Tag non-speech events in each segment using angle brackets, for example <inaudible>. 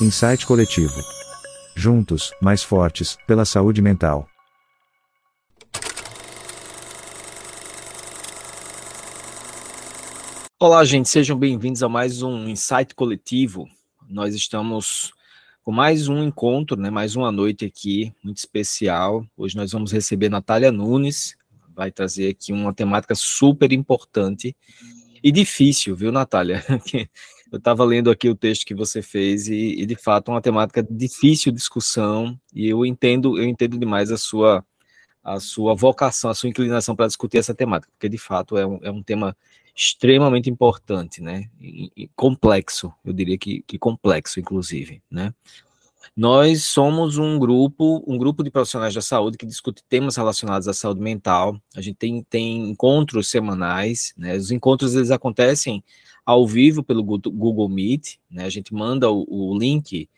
Insight Coletivo. Juntos, mais fortes, pela saúde mental. Olá, gente, sejam bem-vindos a mais um Insight Coletivo. Nós estamos com mais um encontro, né, mais uma noite aqui, muito especial. Hoje nós vamos receber Natália Nunes, vai trazer aqui uma temática super importante e difícil, viu, Natália? <laughs> Eu estava lendo aqui o texto que você fez e, e, de fato, uma temática de difícil discussão e eu entendo, eu entendo demais a sua a sua vocação, a sua inclinação para discutir essa temática, porque de fato é um, é um tema extremamente importante, né? E, e complexo, eu diria que, que complexo, inclusive, né? Nós somos um grupo, um grupo de profissionais da saúde que discute temas relacionados à saúde mental. A gente tem, tem encontros semanais, né? Os encontros eles acontecem ao vivo pelo Google Meet, né? A gente manda o, o link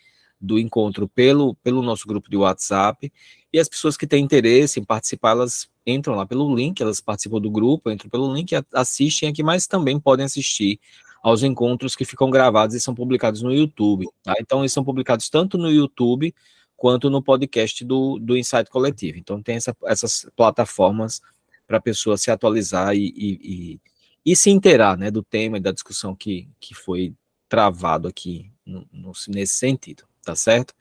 do encontro pelo, pelo nosso grupo de WhatsApp e as pessoas que têm interesse em participar, elas entram lá pelo link, elas participam do grupo, entram pelo link, assistem aqui, mas também podem assistir aos encontros que ficam gravados e são publicados no YouTube. Tá? Então, eles são publicados tanto no YouTube quanto no podcast do, do Insight Coletivo. Então, tem essa, essas plataformas para a pessoa se atualizar e, e, e, e, se inteirar né, do tema e da discussão que, que foi travado aqui no, no, nesse sentido, tá certo?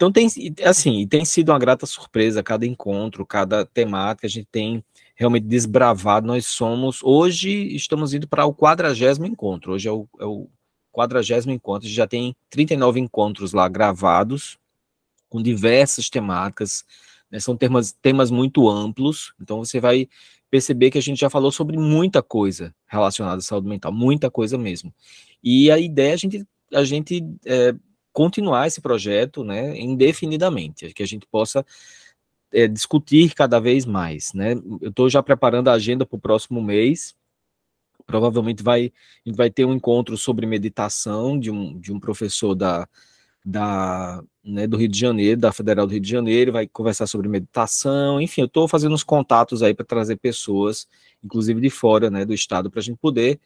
Então, tem, assim, tem sido uma grata surpresa cada encontro, cada temática, a gente tem realmente desbravado. Nós somos, hoje estamos indo para o quadragésimo encontro. Hoje é o, é o quadragésimo encontro. A gente já tem 39 encontros lá gravados, com diversas temáticas. Né, são temas, temas muito amplos. Então você vai perceber que a gente já falou sobre muita coisa relacionada à saúde mental, muita coisa mesmo. E a ideia é a gente, a gente é, continuar esse projeto né, indefinidamente, que a gente possa é, discutir cada vez mais, né? Eu estou já preparando a agenda para o próximo mês. Provavelmente vai, vai ter um encontro sobre meditação de um, de um professor da, da, né, do Rio de Janeiro, da Federal do Rio de Janeiro, vai conversar sobre meditação, enfim, eu estou fazendo uns contatos aí para trazer pessoas, inclusive de fora, né, do estado, para a gente poder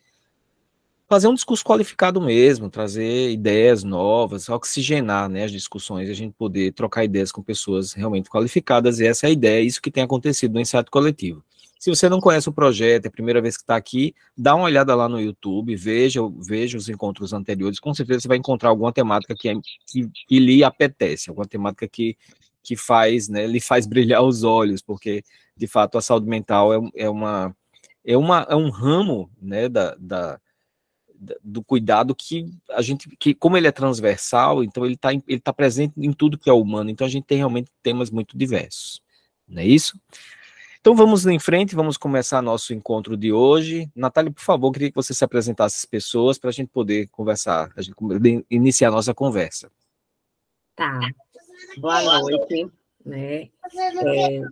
fazer um discurso qualificado mesmo, trazer ideias novas, oxigenar né, as discussões, a gente poder trocar ideias com pessoas realmente qualificadas, e essa é a ideia, é isso que tem acontecido no Insight Coletivo. Se você não conhece o projeto, é a primeira vez que está aqui, dá uma olhada lá no YouTube, veja, veja os encontros anteriores, com certeza você vai encontrar alguma temática que, é, que, que lhe apetece, alguma temática que, que faz, né, lhe faz <laughs> brilhar os olhos, porque, de fato, a saúde mental é, é, uma, é, uma, é um ramo né, da, da do cuidado que a gente, que como ele é transversal, então ele está ele tá presente em tudo que é humano, então a gente tem realmente temas muito diversos, não é isso? Então vamos em frente, vamos começar nosso encontro de hoje. Natália, por favor, queria que você se apresentasse as pessoas para a gente poder conversar, a gente iniciar a nossa conversa. Tá. Boa noite, né? É,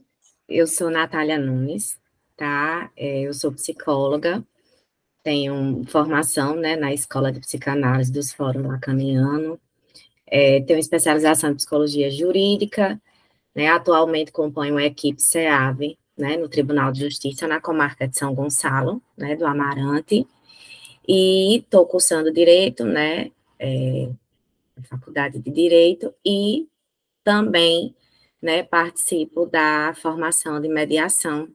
eu sou Natália Nunes, tá? É, eu sou psicóloga, tenho formação né, na Escola de Psicanálise dos Fóruns Lacaniano, é, tenho especialização em Psicologia Jurídica, né, atualmente componho a equipe SEAV, né, no Tribunal de Justiça, na comarca de São Gonçalo, né, do Amarante, e estou cursando Direito, né, é, Faculdade de Direito, e também, né, participo da formação de mediação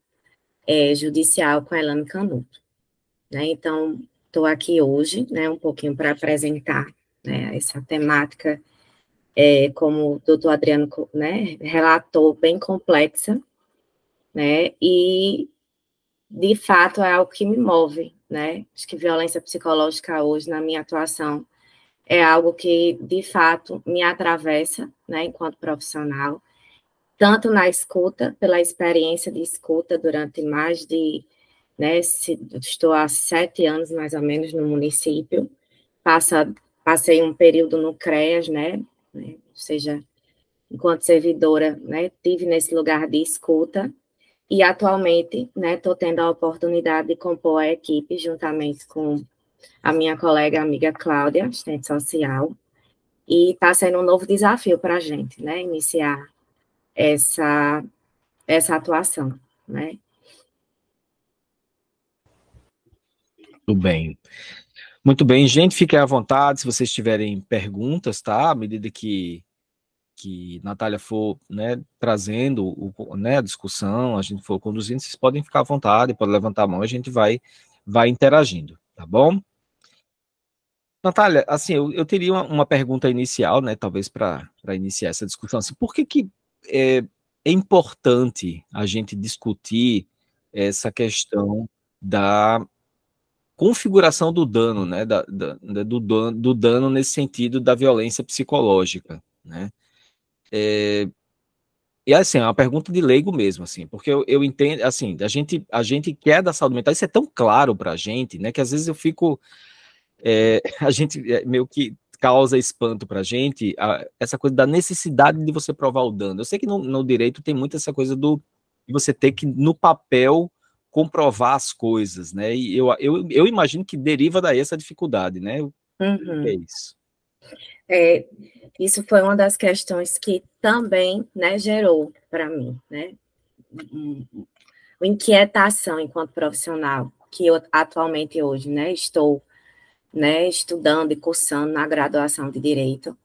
é, judicial com a Elane Canuto. Né? Então, estou aqui hoje, né, um pouquinho para apresentar né, essa temática, é, como o doutor Adriano né, relatou, bem complexa, né, e de fato é algo que me move, né, acho que violência psicológica hoje, na minha atuação, é algo que de fato me atravessa, né, enquanto profissional, tanto na escuta, pela experiência de escuta durante mais de né? Se, estou há sete anos, mais ou menos, no município. Passa, passei um período no CREAS, né? né? Ou seja, enquanto servidora, né? Tive nesse lugar de escuta. E atualmente, né? Estou tendo a oportunidade de compor a equipe juntamente com a minha colega amiga Cláudia, assistente social. E está sendo um novo desafio para a gente, né? Iniciar essa, essa atuação, né? Tudo bem. Muito bem, gente, fiquem à vontade se vocês tiverem perguntas, tá? À medida que, que Natália for né, trazendo o, né, a discussão, a gente for conduzindo, vocês podem ficar à vontade, podem levantar a mão, a gente vai, vai interagindo, tá bom? Natália, assim, eu, eu teria uma, uma, pergunta inicial, né, talvez para iniciar essa discussão, assim, por que, que é, é importante a gente discutir essa questão da configuração do dano, né, da, da, do, dano, do dano nesse sentido da violência psicológica, né? É, e assim, é uma pergunta de leigo mesmo, assim, porque eu, eu entendo, assim, a gente, a gente quer da saúde mental, isso é tão claro para a gente, né, que às vezes eu fico, é, <laughs> a gente é, meio que causa espanto para a gente, essa coisa da necessidade de você provar o dano. Eu sei que no, no direito tem muito essa coisa do de você ter que, no papel, comprovar as coisas, né? E eu, eu, eu imagino que deriva daí essa dificuldade, né? Uhum. É isso. É, isso foi uma das questões que também né, gerou para mim, né? Uma inquietação enquanto profissional, que eu atualmente hoje, né, estou né, estudando e cursando na graduação de Direito.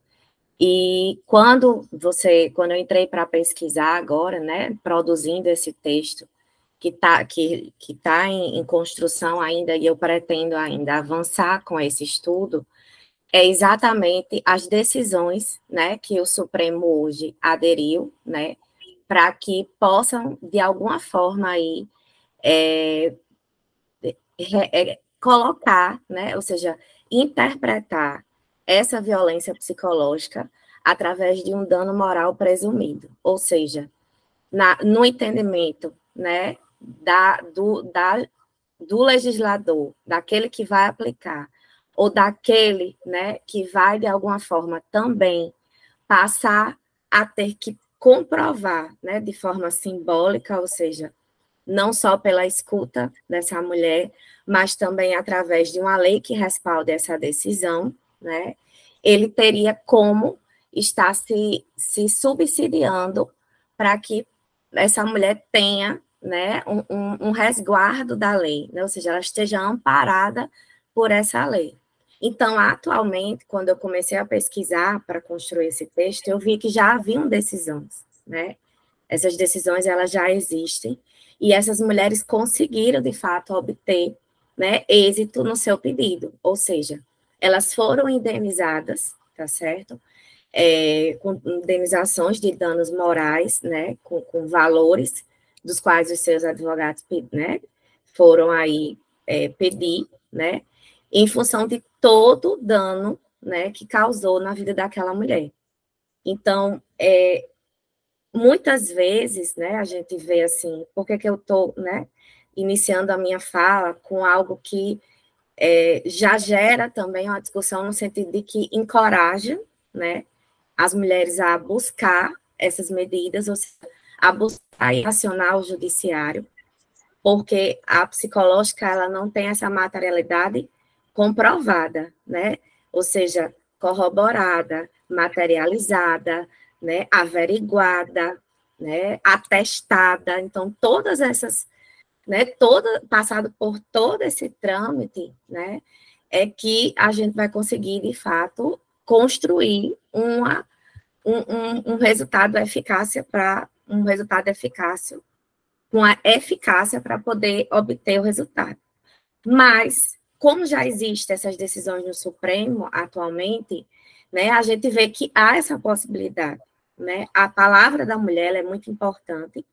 E quando você, quando eu entrei para pesquisar agora, né, produzindo esse texto, que está que, que tá em, em, construção ainda, e eu pretendo ainda avançar com esse estudo, é exatamente as decisões né, que o Supremo hoje aderiu, né, para que possam, de alguma forma, aí, é, é, colocar, né, ou seja, interpretar essa violência psicológica através de um dano moral presumido, ou seja, na, no entendimento né, da, do, da, do legislador, daquele que vai aplicar, ou daquele né, que vai, de alguma forma, também passar a ter que comprovar né, de forma simbólica, ou seja, não só pela escuta dessa mulher, mas também através de uma lei que respalde essa decisão, né, ele teria como estar se, se subsidiando para que essa mulher tenha né, um, um, resguardo da lei, né, ou seja, ela esteja amparada por essa lei. Então, atualmente, quando eu comecei a pesquisar para construir esse texto, eu vi que já haviam decisões, né? Essas decisões elas já existem e essas mulheres conseguiram de fato obter, né, êxito no seu pedido, ou seja, elas foram indenizadas, tá certo? É, com indenizações de danos morais, né, com, com valores dos quais os seus advogados, né, foram aí é, pedir, né, em função de todo o dano, né, que causou na vida daquela mulher. Então, é, muitas vezes, né, a gente vê assim, por que, que eu estou, né, iniciando a minha fala com algo que é, já gera também uma discussão no sentido de que encoraja, né, as mulheres a buscar essas medidas, ou seja, a buscar acionar o judiciário, porque a psicológica ela não tem essa materialidade comprovada, né? Ou seja, corroborada, materializada, né? Averiguada, né? Atestada. Então, todas essas, né? Toda passado por todo esse trâmite, né? É que a gente vai conseguir de fato construir uma um, um, um resultado eficácia para um resultado eficácio, uma eficácia para poder obter o resultado. Mas como já existem essas decisões no Supremo atualmente, né, a gente vê que há essa possibilidade. Né? A palavra da mulher é muito importante,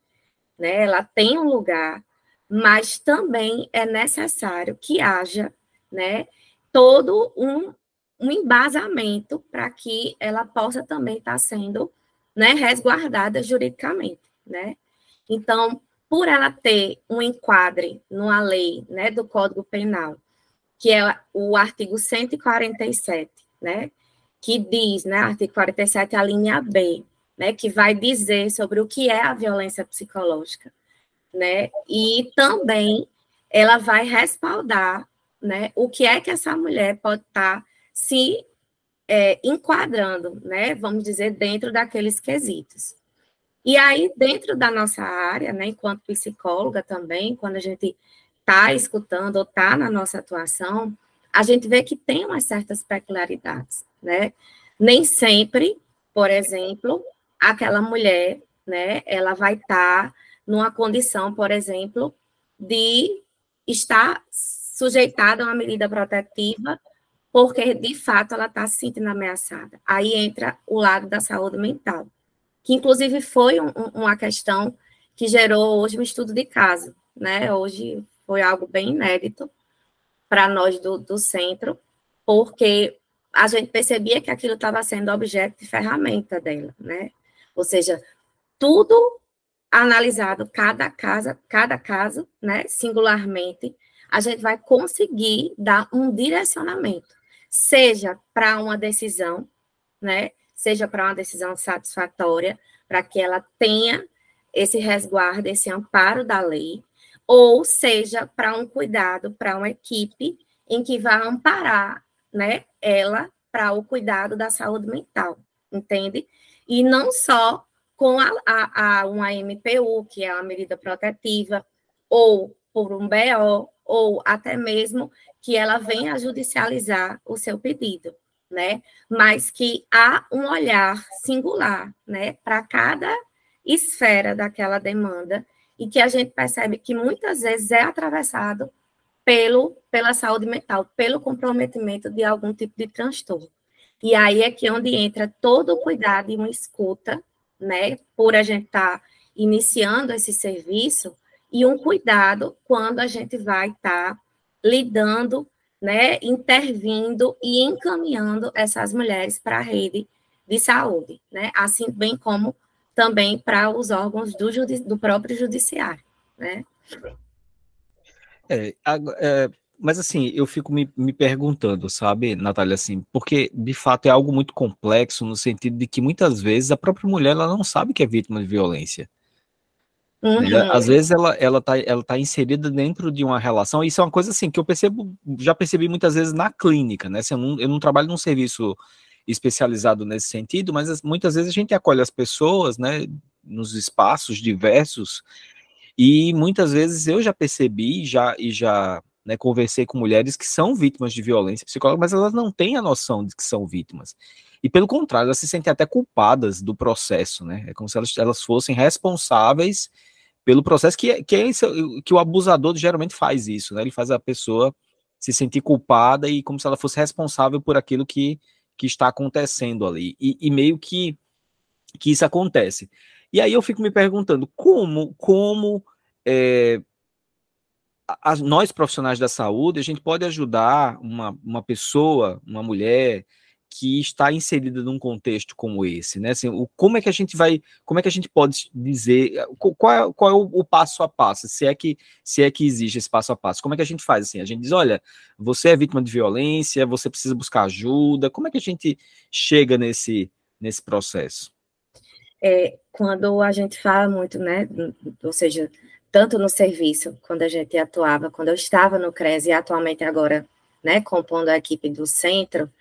né? ela tem um lugar, mas também é necessário que haja né, todo um, um embasamento para que ela possa também estar tá sendo né, resguardada juridicamente. Né? Então, por ela ter um enquadre numa lei né, do Código Penal, que é o artigo 147, né? Que diz, né, artigo 47, a linha B, né, que vai dizer sobre o que é a violência psicológica, né? E também ela vai respaldar, né, o que é que essa mulher pode estar tá se é, enquadrando, né, vamos dizer, dentro daqueles quesitos. E aí, dentro da nossa área, né, enquanto psicóloga também, quando a gente está escutando ou está na nossa atuação, a gente vê que tem umas certas peculiaridades, né? Nem sempre, por exemplo, aquela mulher, né, ela vai estar tá numa condição, por exemplo, de estar sujeitada a uma medida protetiva, porque de fato ela está se sentindo ameaçada. Aí entra o lado da saúde mental, que inclusive foi um, uma questão que gerou hoje um estudo de caso, né? Hoje foi algo bem inédito para nós do, do centro, porque a gente percebia que aquilo estava sendo objeto de ferramenta dela, né? Ou seja, tudo analisado cada casa, cada caso, né, singularmente, a gente vai conseguir dar um direcionamento, seja para uma decisão, né, seja para uma decisão satisfatória, para que ela tenha esse resguardo, esse amparo da lei, ou seja para um cuidado para uma equipe em que vai amparar, né, ela para o cuidado da saúde mental, entende? E não só com a, a, a, uma MPU, que é a medida protetiva, ou por um BO, ou até mesmo que ela venha judicializar o seu pedido, né? Mas que há um olhar singular, né, para cada esfera daquela demanda e que a gente percebe que muitas vezes é atravessado pelo pela saúde mental, pelo comprometimento de algum tipo de transtorno. E aí é que é onde entra todo o cuidado e uma escuta né, por a gente estar tá iniciando esse serviço, e um cuidado quando a gente vai estar tá lidando, né, intervindo e encaminhando essas mulheres para a rede de saúde, né, assim bem como também para os órgãos do, do próprio judiciário, né. É, é, mas assim, eu fico me, me perguntando, sabe, Natália, assim, porque de fato é algo muito complexo no sentido de que muitas vezes a própria mulher ela não sabe que é vítima de violência. Uhum. Às vezes ela, ela, tá, ela tá inserida dentro de uma relação, e isso é uma coisa assim que eu percebo, já percebi muitas vezes na clínica, né? Assim, eu, não, eu não trabalho num serviço especializado nesse sentido, mas muitas vezes a gente acolhe as pessoas, né, nos espaços diversos, e muitas vezes eu já percebi já, e já né, conversei com mulheres que são vítimas de violência psicológica, mas elas não têm a noção de que são vítimas. E pelo contrário, elas se sentem até culpadas do processo, né? É como se elas, elas fossem responsáveis pelo processo que, é, que, é isso, que o abusador geralmente faz isso, né? Ele faz a pessoa se sentir culpada e como se ela fosse responsável por aquilo que, que está acontecendo ali. E, e meio que, que isso acontece. E aí eu fico me perguntando como, como é, a, nós profissionais da saúde, a gente pode ajudar uma, uma pessoa, uma mulher que está inserida num contexto como esse, né? Assim, o, como é que a gente vai, como é que a gente pode dizer, qual é, qual é o, o, passo a passo, se é que se é que existe esse passo a passo, como é que a gente faz assim? A gente diz, olha, você é vítima de violência, você precisa buscar ajuda, como é que a gente chega nesse nesse processo? É, quando a gente fala muito, né, ou seja, tanto no serviço, quando a gente atuava, quando eu estava no CRES e atualmente agora, né, compondo a equipe do centro,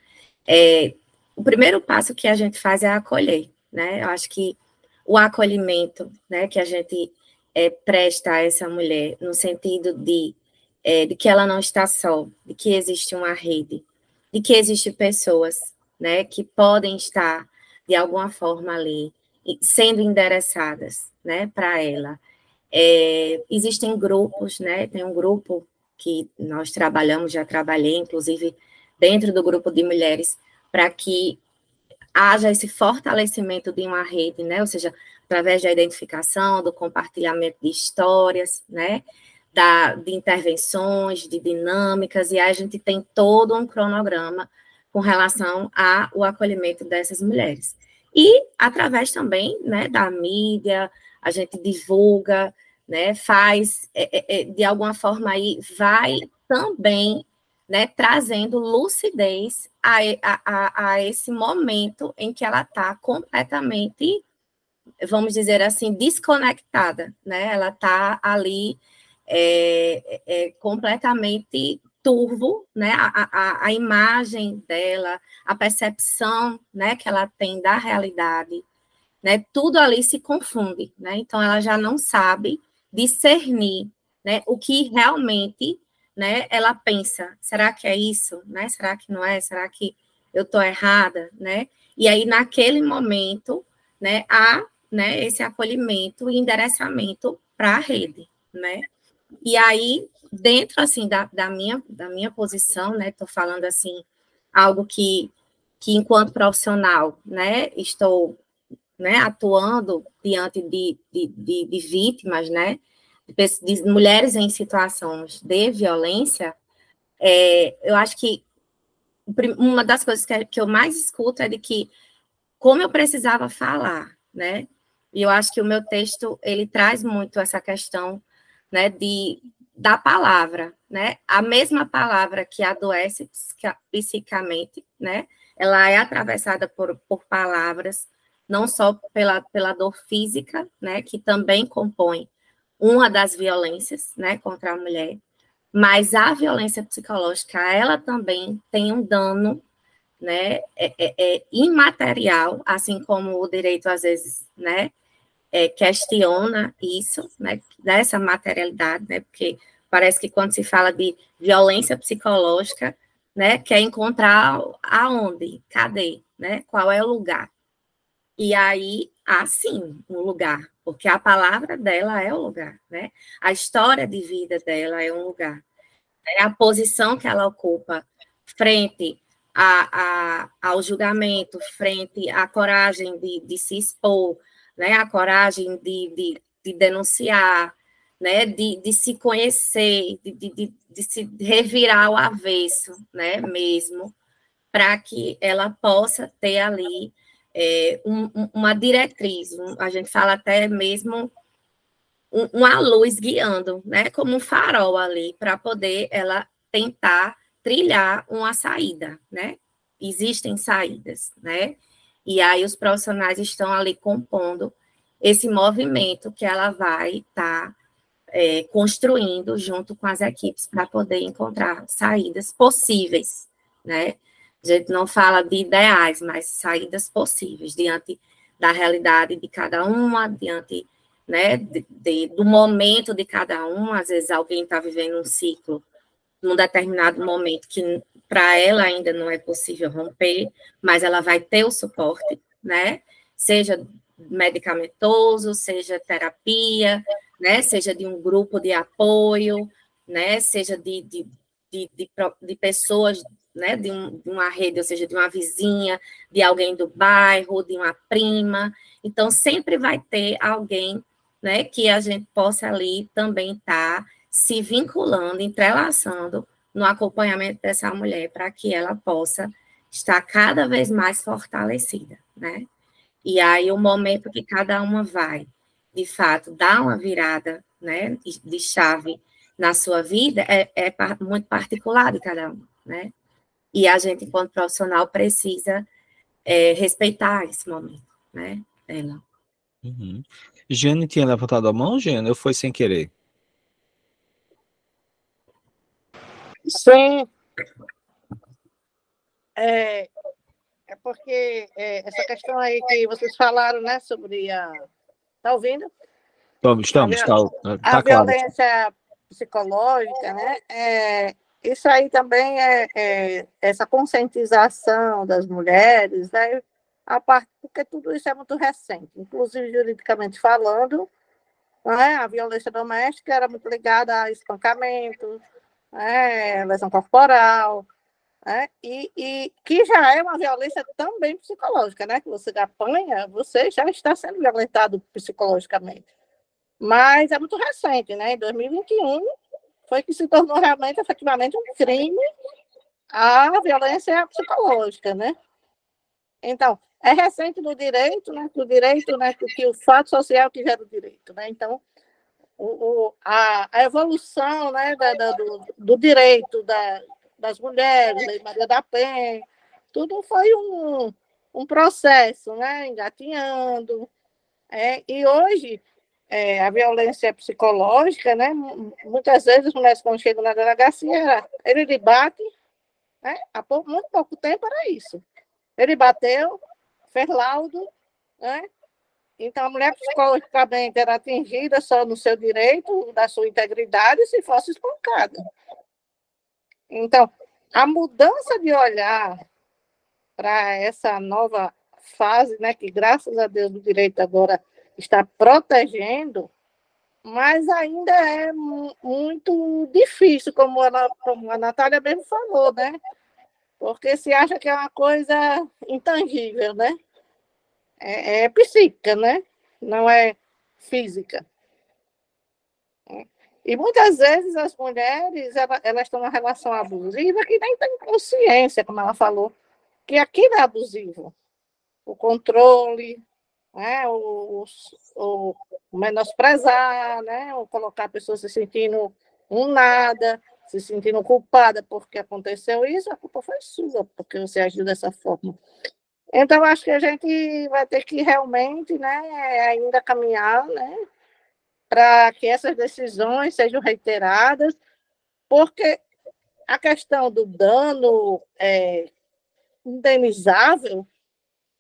é, o primeiro passo que a gente faz é acolher, né, eu acho que o acolhimento, né, que a gente é, presta a essa mulher, no sentido de, é, de que ela não está só, de que existe uma rede, de que existem pessoas, né, que podem estar, de alguma forma ali, sendo endereçadas, né, para ela, é, existem grupos, né? Tem um grupo que nós trabalhamos, já trabalhei, inclusive, dentro do grupo de mulheres, para que haja esse fortalecimento de uma rede, né? Ou seja, através da identificação, do compartilhamento de histórias, né? Da, de intervenções, de dinâmicas, e aí a gente tem todo um cronograma com relação ao acolhimento dessas mulheres. E através também né, da mídia, a gente divulga, né, faz, é, é, é, de alguma forma aí, vai também né, trazendo lucidez a, a, a esse momento em que ela está completamente, vamos dizer assim, desconectada, né? Ela está ali é, é, completamente turvo, né? A, a, a imagem dela, a percepção, né, que ela tem da realidade, né? Tudo ali se confunde, né? Então ela já não sabe discernir, né? O que realmente, né, ela pensa, será que é isso, né? Será que não é? Será que eu estou errada, né? E aí naquele momento, né, há, né, esse acolhimento e endereçamento para a rede, né? E aí dentro assim da, da minha da minha posição, né, estou falando assim algo que que enquanto profissional, né, estou né, atuando diante de, de, de, de vítimas, né, de, mulheres em situações de violência, é, eu acho que uma das coisas que, que eu mais escuto é de que como eu precisava falar, né, e eu acho que o meu texto ele traz muito essa questão, né, de da palavra, né, a mesma palavra que adoece psicamente, né, ela é atravessada por, por palavras, não só pela, pela dor física, né, que também compõe uma das violências, né, contra a mulher, mas a violência psicológica, ela também tem um dano, né, é, é, é imaterial, assim como o direito, às vezes, né, é, questiona isso, né, dessa materialidade, né, porque parece que quando se fala de violência psicológica, né? Quer encontrar aonde, cadê, né? Qual é o lugar? E aí, há sim um lugar, porque a palavra dela é o lugar, né? A história de vida dela é um lugar. É a posição que ela ocupa frente a, a, ao julgamento, frente à coragem de, de se expor, né? A coragem de, de, de denunciar, né, de, de se conhecer, de, de, se revirar ao avesso, né, mesmo, para que ela possa ter ali é, um, uma diretriz, um, a gente fala até mesmo um, uma luz guiando, né, como um farol ali, para poder ela tentar trilhar uma saída, né, existem saídas, né, e aí os profissionais estão ali compondo esse movimento que ela vai estar tá é, construindo junto com as equipes para poder encontrar saídas possíveis, né? A gente não fala de ideais, mas saídas possíveis diante da realidade de cada uma, diante né, de, de, do momento de cada um. Às vezes alguém está vivendo um ciclo num determinado momento que para ela ainda não é possível romper, mas ela vai ter o suporte, né? Seja medicamentoso, seja terapia, né? Seja de um grupo de apoio, né? Seja de, de, de, de, de pessoas, né? De, um, de uma rede, ou seja, de uma vizinha, de alguém do bairro, de uma prima. Então, sempre vai ter alguém, né? Que a gente possa ali também estar tá se vinculando, entrelaçando no acompanhamento dessa mulher para que ela possa estar cada vez mais fortalecida, né? E aí, o momento que cada uma vai de fato, dá uma virada né, de chave na sua vida é, é muito particular de cada um, né? E a gente, enquanto profissional, precisa é, respeitar esse momento, né? Ela. Uhum. Jane tinha levantado a mão, Jane, ou foi sem querer? Sim. É, é porque é, essa questão aí que vocês falaram, né, sobre a Está ouvindo? Estamos, estamos. Tá, tá a claro. violência psicológica, né? É, isso aí também é, é, essa conscientização das mulheres, né? A parte, porque tudo isso é muito recente, inclusive juridicamente falando, né? a violência doméstica era muito ligada a espancamento, né? lesão corporal, né? E, e, que já é uma violência também psicológica, né? Que você apanha, você já está sendo violentado psicologicamente. Mas é muito recente, né? Em 2021 foi que se tornou realmente, efetivamente, um crime a violência psicológica, né? Então, é recente no direito, né? Que o direito, né? Que o fato social que gera o direito, né? Então, o, o a, a, evolução, né? Da, da, do, do direito, da, das mulheres, Lei Maria da Penha, tudo foi um, um processo, né, engatinhando. É, e hoje, é, a violência psicológica, né, muitas vezes as mulheres quando chegam na delegacia, ele lhe bate, né, há pouco, muito pouco tempo era isso. Ele bateu, fez laudo, né, então, a mulher psicologicamente era atingida só no seu direito, da sua integridade, se fosse espancada. Então, a mudança de olhar para essa nova fase, né, que graças a Deus o direito agora está protegendo, mas ainda é muito difícil, como, ela, como a Natália mesmo falou, né? Porque se acha que é uma coisa intangível, né? É, é psíquica, né? Não é física. E muitas vezes as mulheres elas, elas estão numa relação abusiva que nem têm consciência, como ela falou, que aquilo é abusivo. O controle, né, o, o, o menosprezar, né, o colocar a pessoa se sentindo um nada, se sentindo culpada porque aconteceu isso, a culpa foi sua, porque você agiu dessa forma. Então, acho que a gente vai ter que realmente né, ainda caminhar né, para que essas decisões sejam reiteradas, porque a questão do dano é, indenizável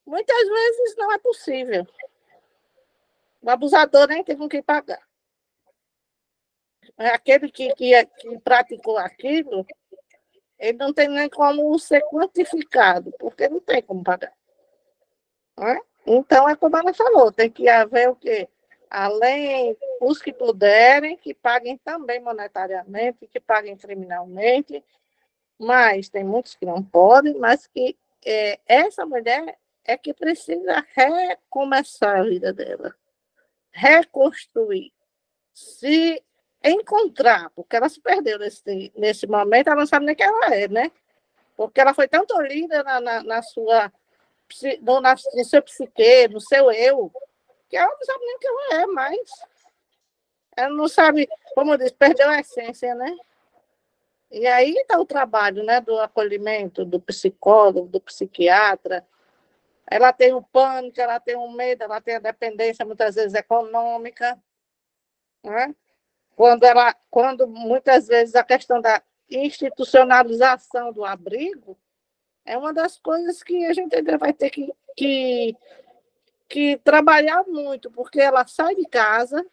muitas vezes não é possível. O abusador nem tem com que pagar. É aquele que, que, que praticou aquilo, ele não tem nem como ser quantificado, porque não tem como pagar. É? Então, é como ela falou, tem que haver o quê? além os que puderem, que paguem também monetariamente, que paguem criminalmente, mas tem muitos que não podem, mas que é, essa mulher é que precisa recomeçar a vida dela, reconstruir, se encontrar, porque ela se perdeu nesse, nesse momento, ela não sabe nem quem ela é, né? Porque ela foi tão tolhida na, na, na sua no, na, no seu psique, no seu eu, que ela não sabe nem o que ela é mais. Ela não sabe, como eu disse, perdeu a essência, né? E aí está o trabalho né, do acolhimento, do psicólogo, do psiquiatra. Ela tem o pânico, ela tem o medo, ela tem a dependência, muitas vezes, econômica. Né? Quando, ela, quando muitas vezes a questão da institucionalização do abrigo é uma das coisas que a gente ainda vai ter que, que que trabalhar muito, porque ela sai de casa,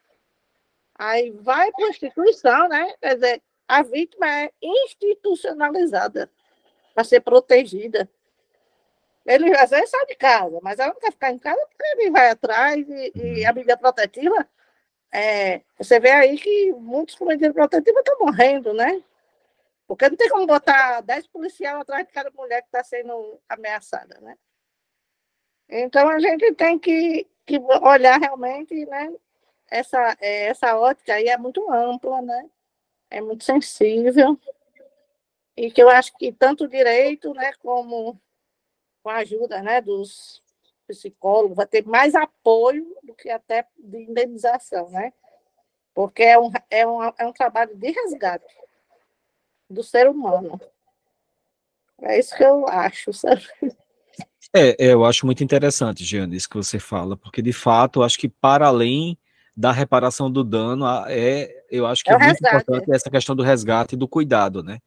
aí vai para a instituição, né? Quer dizer, a vítima é institucionalizada para ser protegida. Ele às vezes sai de casa, mas ela não quer ficar em casa porque ele vai atrás e, e a medida protetiva. É, você vê aí que muitos com medida protetiva estão morrendo, né? Porque não tem como botar 10 policiais atrás de cada mulher que está sendo ameaçada, né? Então, a gente tem que, que olhar realmente, né? Essa, é, essa ótica aí é muito ampla, né? É muito sensível. E que eu acho que tanto o direito, né, como com a ajuda né, dos psicólogos, vai ter mais apoio do que até de indenização, né? Porque é um, é um, é um trabalho de resgate do ser humano. É isso que eu acho, sabe? É, é, eu acho muito interessante, Jean, isso que você fala, porque de fato, eu acho que para além da reparação do dano, é, eu acho que é, é muito resgate. importante essa questão do resgate e do cuidado, né?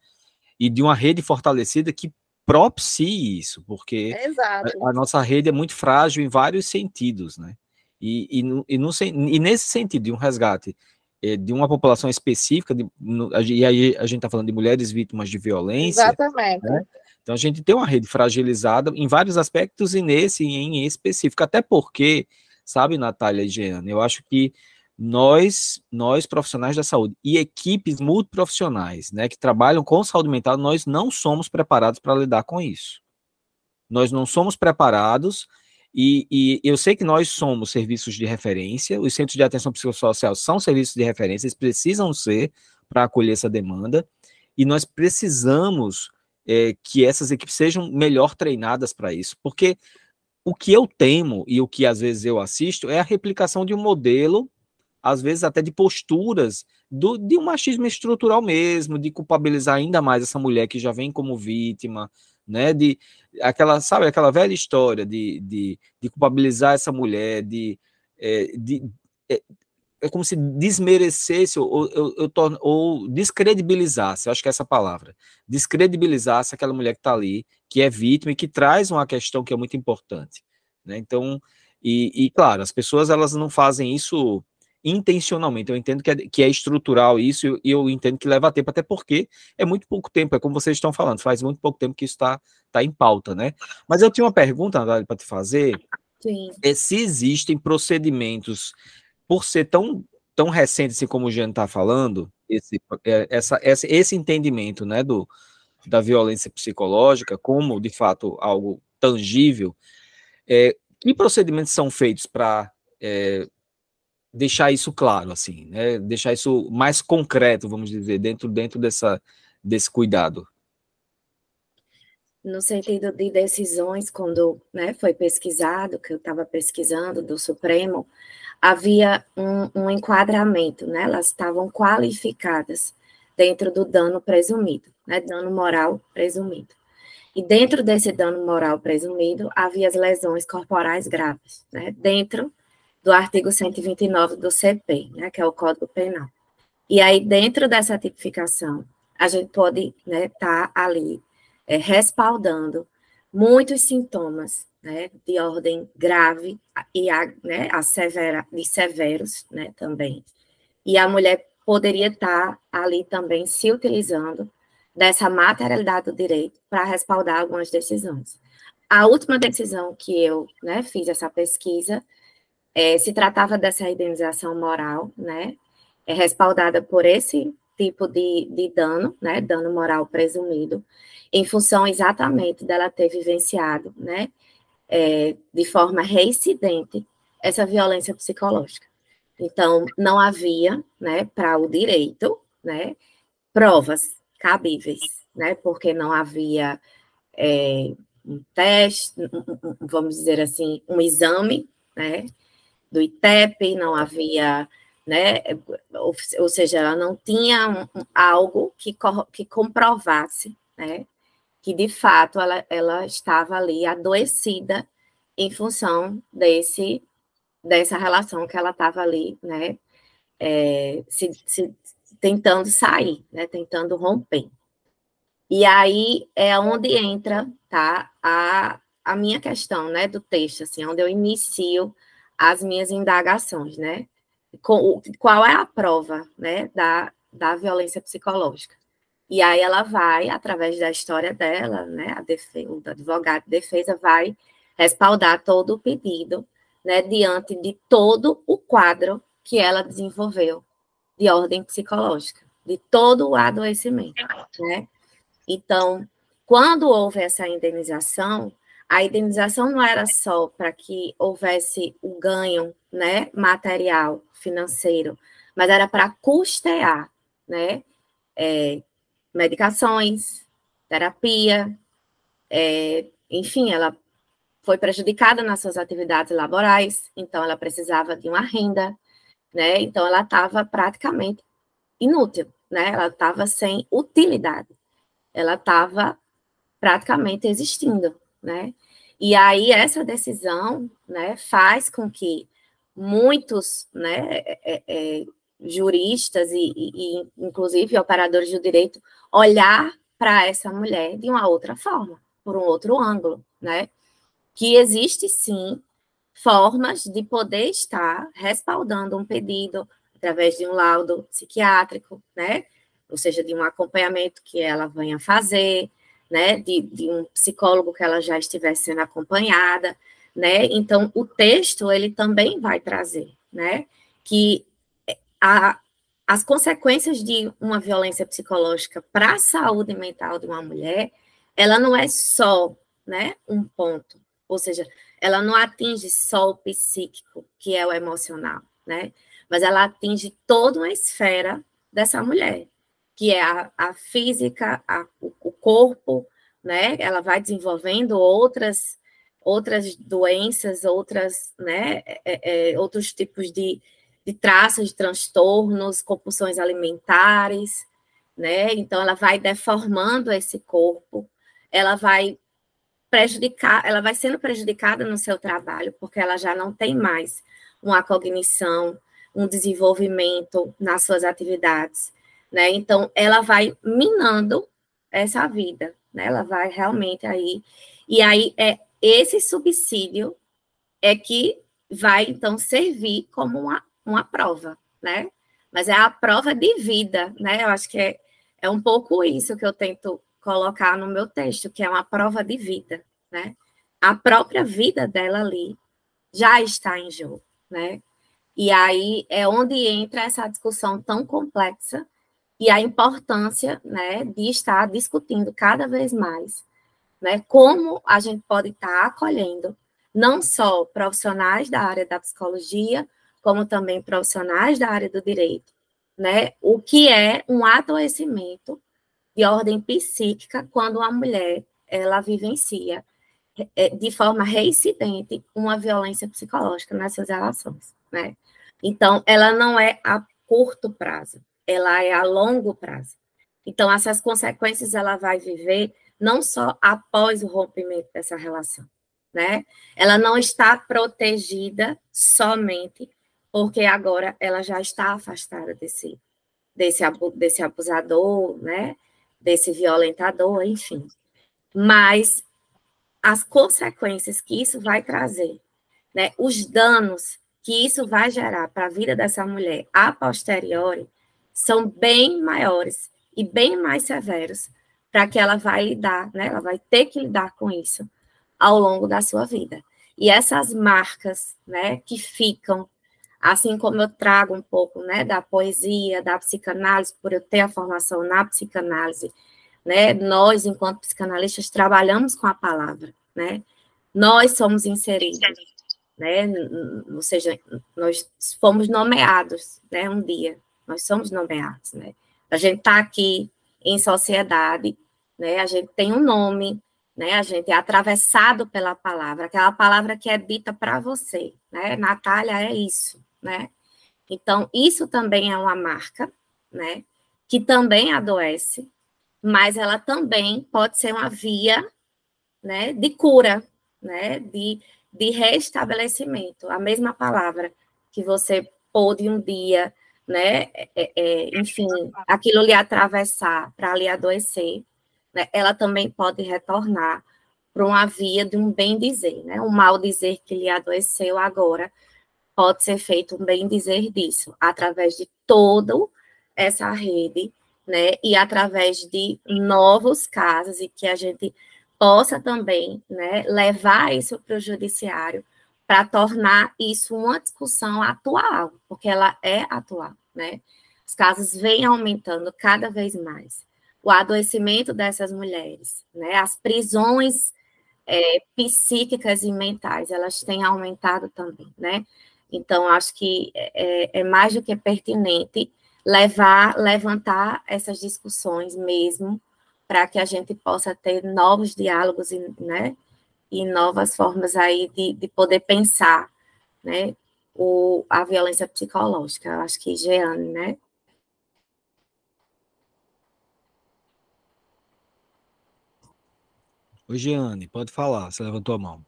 E de uma rede fortalecida que propicie isso, porque a, a, nossa rede é muito frágil em vários sentidos, né? E, e, no, e, no, e nesse sentido, de um resgate é, de uma população específica, de, no, e aí a gente está falando de mulheres vítimas de violência. Exatamente. Né? Então a gente tem uma rede fragilizada em vários aspectos e nesse em específico, até porque, sabe, Natália e Jeana, eu acho que nós, nós profissionais da saúde e equipes multiprofissionais, né, que trabalham com saúde mental, nós não somos preparados para lidar com isso. Nós não somos preparados e, e, eu sei que nós somos serviços de referência, os centros de atenção psicossocial são serviços de referência, eles precisam ser para acolher essa demanda, e nós precisamos é, que essas equipes sejam melhor treinadas para isso, porque o que eu temo e o que às vezes eu assisto é a replicação de um modelo, às vezes até de posturas do, de um machismo estrutural mesmo, de culpabilizar ainda mais essa mulher que já vem como vítima, né? De aquela, sabe, aquela velha história de, de, de culpabilizar essa mulher, de, é, de é, é como se desmerecesse ou, ou, ou, ou descredibilizasse, acho que é essa palavra, descredibilizasse aquela mulher que está ali, que é vítima e que traz uma questão que é muito importante. Né? Então, e, e, claro, as pessoas elas não fazem isso intencionalmente. Eu entendo que é, que é estrutural isso e eu entendo que leva tempo, até porque é muito pouco tempo, é como vocês estão falando, faz muito pouco tempo que isso está tá em pauta, né? Mas eu tinha uma pergunta, para te fazer. Sim. É se existem procedimentos, por ser tão, tão recente assim como o Jean está falando, esse, é, essa, esse, esse entendimento né, do, da violência psicológica como, de fato, algo tangível, é, que procedimentos são feitos para é, deixar isso claro, assim, né? deixar isso mais concreto, vamos dizer, dentro, dentro dessa, desse cuidado? No sentido de decisões, quando né, foi pesquisado, que eu estava pesquisando do Supremo, havia um, um enquadramento, né? elas estavam qualificadas dentro do dano presumido, né? dano moral presumido. E dentro desse dano moral presumido, havia as lesões corporais graves, né? dentro do artigo 129 do CP, né, que é o Código Penal. E aí, dentro dessa tipificação, a gente pode estar né, tá ali é, respaldando muitos sintomas né, de ordem grave e a, né, a severa, de severos né, também. E a mulher poderia estar tá ali também se utilizando dessa materialidade do direito para respaldar algumas decisões. A última decisão que eu né, fiz essa pesquisa é, se tratava dessa indenização moral, né, é respaldada por esse tipo de, de dano, né, dano moral presumido, em função exatamente dela ter vivenciado, né, é, de forma reincidente essa violência psicológica. Então, não havia, né, para o direito, né, provas cabíveis, né, porque não havia é, um teste, vamos dizer assim, um exame, né, do ITEP, não havia, né, ou, ou seja, ela não tinha um, algo que, que comprovasse, né, que de fato ela, ela estava ali adoecida em função desse dessa relação que ela estava ali, né, é, se, se, tentando sair, né, tentando romper. E aí é onde entra, tá, a, a minha questão, né, do texto, assim, onde eu inicio as minhas indagações, né? Qual é a prova, né, da, da violência psicológica? E aí ela vai, através da história dela, né, a defesa, o advogado de defesa vai respaldar todo o pedido, né, diante de todo o quadro que ela desenvolveu de ordem psicológica, de todo o adoecimento, né? Então, quando houve essa indenização, a indenização não era só para que houvesse o ganho né, material, financeiro, mas era para custear né, é, medicações, terapia, é, enfim, ela foi prejudicada nas suas atividades laborais, então ela precisava de uma renda, né? Então ela estava praticamente inútil, né? Ela estava sem utilidade, ela estava praticamente existindo, né? E aí essa decisão, né, faz com que muitos, né, é, é, é juristas e, e, inclusive operadores do direito olhar para essa mulher de uma outra forma, por um outro ângulo, né? Que existe sim formas de poder estar respaldando um pedido através de um laudo psiquiátrico, né? Ou seja, de um acompanhamento que ela venha fazer, né, de, de um psicólogo que ela já estivesse sendo acompanhada, né? Então, o texto ele também vai trazer, né, que a, as consequências de uma violência psicológica para a saúde mental de uma mulher, ela não é só, né, um ponto, ou seja, ela não atinge só o psíquico, que é o emocional, né? Mas ela atinge toda uma esfera dessa mulher, que é a, a física, a, o, corpo, né? Ela vai desenvolvendo outras outras doenças, outras, né? É, é, outros tipos de, de traços de transtornos, compulsões alimentares, né? Então ela vai deformando esse corpo, ela vai prejudicar, ela vai sendo prejudicada no seu trabalho, porque ela já não tem mais uma cognição, um desenvolvimento nas suas atividades né? Então, ela vai minando essa vida, né? Ela vai realmente aí. E aí, é esse subsídio é que vai, então, servir como uma, uma prova, né? Mas é a prova de vida, né? Eu acho que é, é um pouco isso que eu tento colocar no meu texto, que é uma prova de vida, né? A própria vida dela ali já está em jogo, né? E aí é onde entra essa discussão tão complexa e a importância, né, de estar discutindo cada vez mais, né, como a gente pode estar acolhendo não só profissionais da área da psicologia, como também profissionais da área do direito, né? O que é um adoecimento de ordem psíquica quando a mulher ela vivencia é, de forma reincidente uma violência psicológica nessas relações, né? Então, ela não é a curto prazo, ela é a longo prazo. Então, essas consequências ela vai viver não só após o rompimento dessa relação, né? Ela não está protegida somente porque agora ela já está afastada desse, desse, desse abusador, né? Desse violentador, enfim. Mas as consequências que isso vai trazer, né? Os danos que isso vai gerar para a vida dessa mulher a posteriori são bem maiores e bem mais severos para que ela vai lidar, né? Ela vai ter que lidar com isso ao longo da sua vida. E essas marcas, né, que ficam assim como eu trago um pouco, né, da poesia, da psicanálise, por eu ter a formação na psicanálise, né, nós, enquanto psicanalistas, trabalhamos com a palavra, né, nós somos inseridos, né, ou seja, nós fomos nomeados, né, um dia, nós somos nomeados, né, a gente está aqui em sociedade, né, a gente tem um nome, né? A gente é atravessado pela palavra, aquela palavra que é dita para você, né? Natália é isso, né? Então, isso também é uma marca, né? Que também adoece, mas ela também pode ser uma via, né? De cura, né? De, de restabelecimento. A mesma palavra que você pôde um dia, né? É, é, é enfim, aquilo lhe atravessar para lhe adoecer, né? Ela também pode retornar para uma via de um bem dizer, né? Um mal dizer que lhe adoeceu agora pode ser feito um bem dizer disso, através de toda essa rede, né, e através de novos casos, e que a gente possa também, né, levar isso para o judiciário, para tornar isso uma discussão atual, porque ela é atual, né, os casos vêm aumentando cada vez mais, o adoecimento dessas mulheres, né, as prisões é, psíquicas e mentais, elas têm aumentado também, né, então, acho que é, é, é mais do que pertinente levar, levantar essas discussões mesmo, para que a gente possa ter novos diálogos né, e novas formas aí de, de poder pensar né, o, a violência psicológica. Eu acho que Jeane, né? Oi, Jeane, pode falar, você levantou a mão.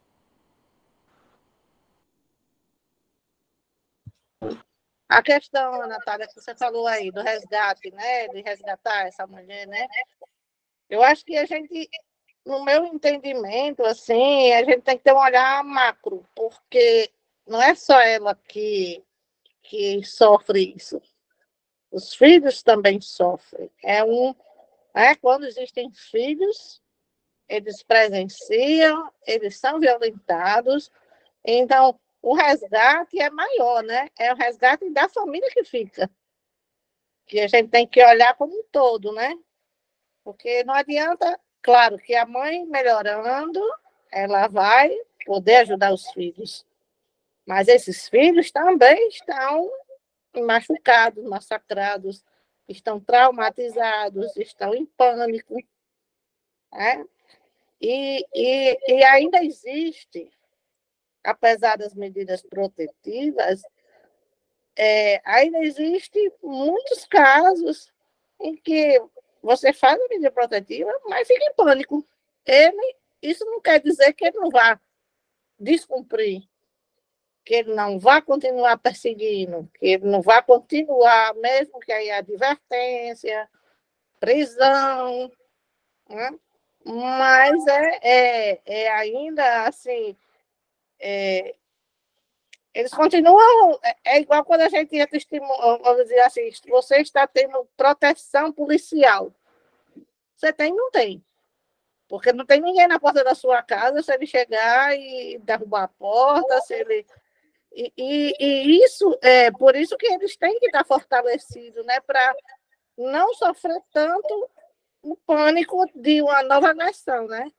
A questão, Natália, que você falou aí do resgate, né? De resgatar essa mulher, né? Eu acho que a gente, no meu entendimento, assim, a gente tem que ter um olhar macro, porque não é só ela que, que sofre isso. Os filhos também sofrem. É um. Né? Quando existem filhos, eles presenciam, eles são violentados. Então, o resgate é maior, né? É o resgate da família que fica. Que a gente tem que olhar como um todo, né? Porque não adianta, claro, que a mãe melhorando, ela vai poder ajudar os filhos. Mas esses filhos também estão machucados, massacrados, estão traumatizados, estão em pânico. Né? E, e, e ainda existe apesar das medidas protetivas, é, ainda existe muitos casos em que você faz a medida protetiva, mas fica em pânico. Ele, isso não quer dizer que ele não vá descumprir, que ele não vá continuar perseguindo, que ele não vá continuar, mesmo que aí advertência, prisão, né? mas é, é, é ainda assim é, eles continuam, é, é igual quando a gente ia testemunhar, vamos dizer assim, você está tendo proteção policial. Você tem, não tem. Porque não tem ninguém na porta da sua casa se ele chegar e derrubar a porta, se ele. E, e, e isso, é por isso que eles têm que estar fortalecidos, né? Para não sofrer tanto o pânico de uma nova agressão, né?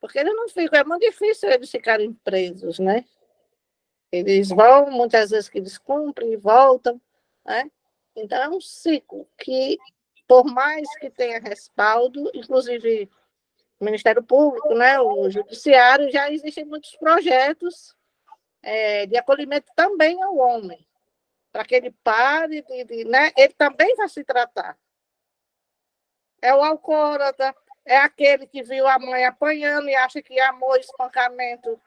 Porque eles não ficam, é muito difícil eles ficarem presos, né? Eles vão, muitas vezes que eles cumprem e voltam, né? Então é um ciclo que, por mais que tenha respaldo, inclusive o Ministério Público, né, o Judiciário, já existem muitos projetos é, de acolhimento também ao homem, para que ele pare, de, de, né, ele também vai se tratar. É o alcoólatra, é aquele que viu a mãe apanhando e acha que amor e espancamento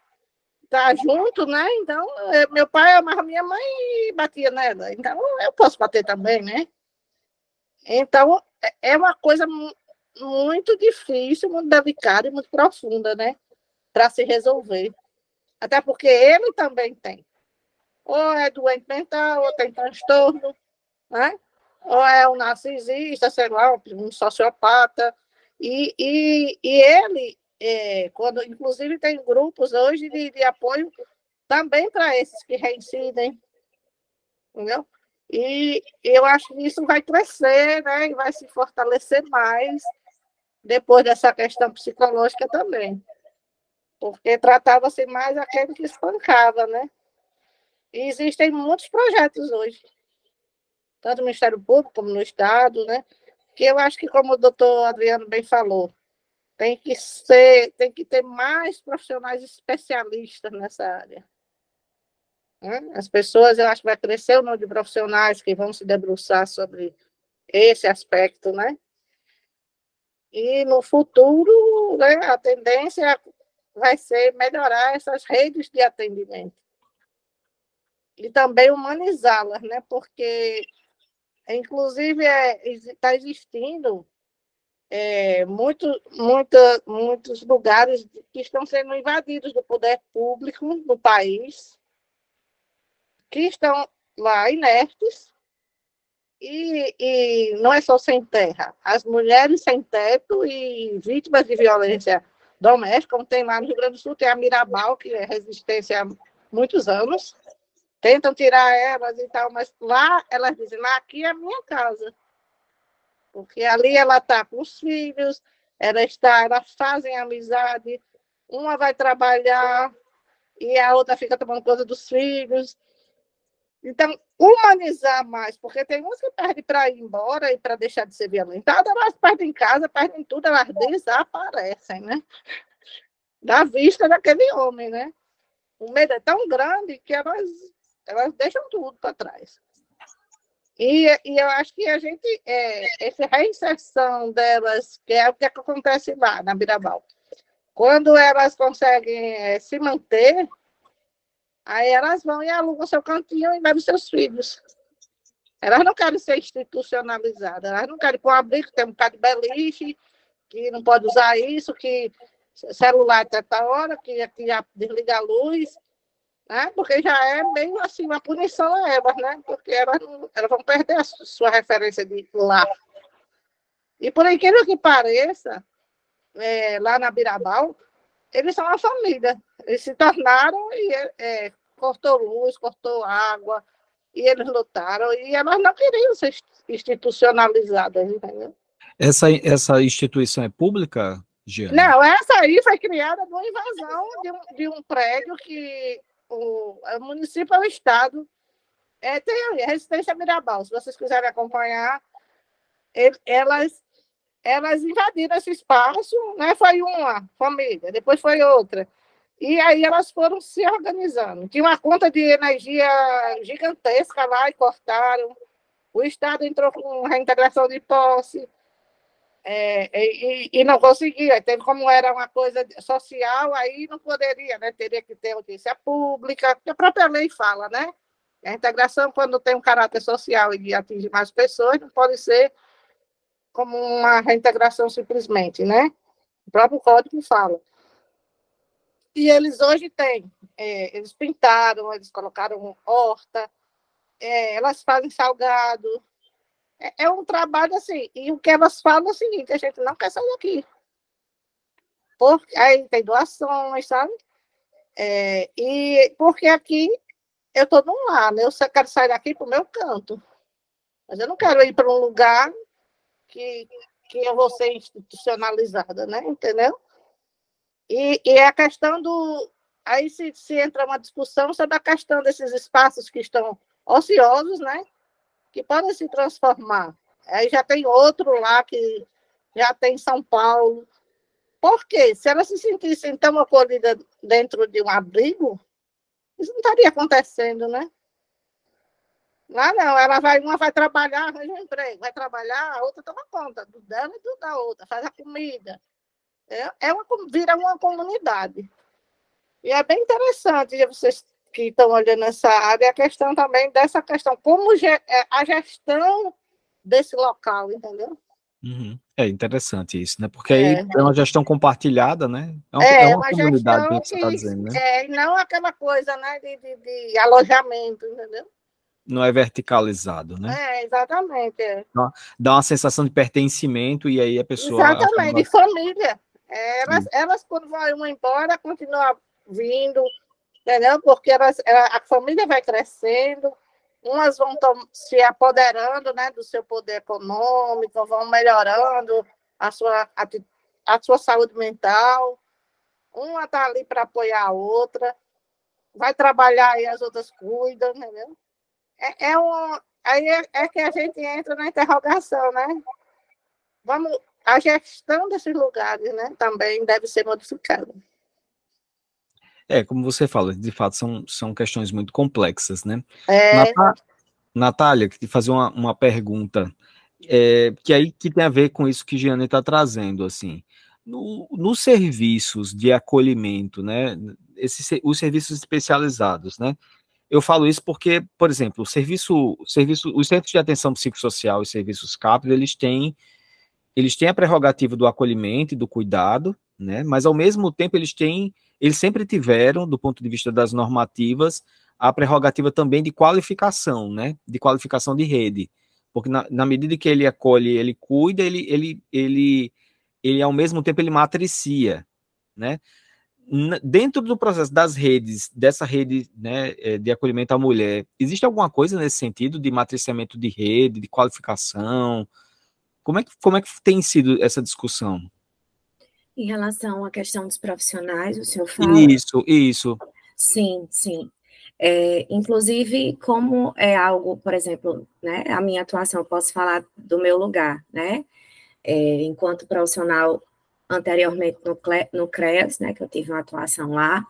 tá junto, né? Então, é, meu pai amava minha mãe e batia nela. Então, eu posso bater também, né? Então, é, é uma coisa muito difícil, muito delicada e muito profunda, né? Para se resolver. Até porque ele também tem. Ou é doente mental, ou tem transtorno, né? Ou é um narcisista, sei lá, um sociopata. E, e, e ele, é, quando, inclusive, tem grupos hoje de, de apoio também para esses que reincidem, entendeu? E eu acho que isso vai crescer, né? E vai se fortalecer mais depois dessa questão psicológica também. Porque tratava-se mais aquele que espancava, né? E existem muitos projetos hoje, tanto no Ministério Público como no Estado, né? Que eu acho que, como o doutor Adriano bem falou, tem que ser, tem que ter mais profissionais especialistas nessa área. As pessoas, eu acho que vai crescer o número de profissionais que vão se debruçar sobre esse aspecto, né? E no futuro, né, a tendência vai ser melhorar essas redes de atendimento. E também humanizá-las, né? Porque, inclusive, está é, existindo é, muito, muita, muitos lugares que estão sendo invadidos do poder público no país, que estão lá inertes, e, e não é só sem terra. As mulheres sem teto e vítimas de violência doméstica, como tem lá no Rio Grande do Sul, tem a Mirabal, que é resistência há muitos anos. Tentam tirar elas e tal, mas lá elas dizem, lá aqui é a minha casa. Porque ali ela está com os filhos, ela está, elas fazem amizade, uma vai trabalhar e a outra fica tomando conta dos filhos. Então, humanizar mais, porque tem uns que perdem para ir embora e para deixar de ser violentada, elas perdem em casa, perdem tudo, elas desaparecem, né? Da vista daquele homem, né? O medo é tão grande que elas, elas deixam tudo para trás. E, e eu acho que a gente, é, essa reinserção delas, que é o que acontece lá na Birabal, quando elas conseguem é, se manter, Aí elas vão e alugam seu cantinho e levam seus filhos. Elas não querem ser institucionalizadas, elas não querem pôr um abrigo, tem um bocado de beliche, que não pode usar isso, que celular até tal hora, que, que desliga a luz, né? porque já é meio assim uma punição a elas, né? porque elas, elas vão perder a sua referência de lá. E por incrível que pareça, é, lá na Birabal, eles são uma família. Eles se tornaram e é, cortou luz, cortou água, e eles lutaram, e elas não queriam ser institucionalizadas, entendeu? Essa, essa instituição é pública, Giana? Não, essa aí foi criada numa invasão de um, de um prédio que o, o município o Estado é, tem ali, a Resistência Mirabal. Se vocês quiserem acompanhar, ele, elas elas invadiram esse espaço, né? Foi uma família, depois foi outra. E aí elas foram se organizando. Tinha uma conta de energia gigantesca lá e cortaram. O Estado entrou com reintegração de posse é, e, e, não conseguia. Teve como era uma coisa social, aí não poderia, né? Teria que ter audiência pública, a própria lei fala, né? A integração, quando tem um caráter social e atinge mais pessoas, não pode ser como uma reintegração simplesmente, né? O próprio código fala. E eles hoje têm, é, eles pintaram, eles colocaram horta, é, elas fazem salgado. É, é, um trabalho assim, e o que elas falam é o seguinte, a gente não quer sair daqui. Porque, aí tem doações, sabe? É, e porque aqui eu estou num lar, né? Eu quero sair daqui para o meu canto. Mas eu não quero ir para um lugar que, que eu vou ser institucionalizada, né? Entendeu? E, e a questão do. Aí se, se entra uma discussão sobre a questão desses espaços que estão ociosos, né? Que podem se transformar. Aí já tem outro lá que já tem São Paulo. Por quê? Se elas se sentissem tão acolhidas dentro de um abrigo, isso não estaria acontecendo, né? Lá não, ela vai, uma vai trabalhar, arranja um emprego, vai trabalhar, a outra toma conta do dela e do da outra, faz a comida. É, é uma, vira uma comunidade. E é bem interessante vocês que estão olhando essa área, a questão também dessa questão, como é, a gestão desse local, entendeu? Uhum. É interessante isso, né? Porque aí é, é uma gestão compartilhada, né? É uma, é, é uma comunidade que você está dizendo, né? É, e não aquela coisa, né, de, de, de alojamento, entendeu? não é verticalizado, né? É, exatamente. É. Dá uma sensação de pertencimento e aí a pessoa. Exatamente, de família. Elas, elas, quando vão embora, continuam vindo, entendeu? Porque elas, a família vai crescendo, umas vão se apoderando né, do seu poder econômico, vão melhorando a sua, a, a sua saúde mental. Uma está ali para apoiar a outra, vai trabalhar e as outras cuidam, entendeu? é, é um, aí é, é, que a gente entra na interrogação, né? Vamos, a gestão desses lugares, né, também deve ser modificada. É, como você fala, de fato são, são questões muito complexas, né? É... Natália, que fazer uma, uma pergunta, é, que aí que tem a ver com isso que Giane está trazendo, assim, no, nos serviços de acolhimento, né, esses, os serviços especializados, né, eu falo isso porque, por exemplo, o serviço, serviço, os centros de atenção psicossocial e serviços CAPES, eles têm, eles têm a prerrogativa do acolhimento e do cuidado, né? Mas ao mesmo tempo eles têm, eles sempre tiveram, do ponto de vista das normativas, a prerrogativa também de qualificação, né? De qualificação de rede, porque na, na medida que ele acolhe, ele cuida, ele, ele, ele, ele ao mesmo tempo ele matricia, né? dentro do processo das redes, dessa rede né, é, de acolhimento à mulher, existe alguma coisa nesse sentido de matriciamento de rede, de qualificação? Como é que, como é que tem sido essa discussão? Em relação à questão dos profissionais, o senhor fala? Isso, isso. Sim, sim. É, inclusive, como é algo, por exemplo, né, a minha atuação, eu posso falar do meu lugar, né? É, enquanto profissional anteriormente no, no CREAS, né, que eu tive uma atuação lá,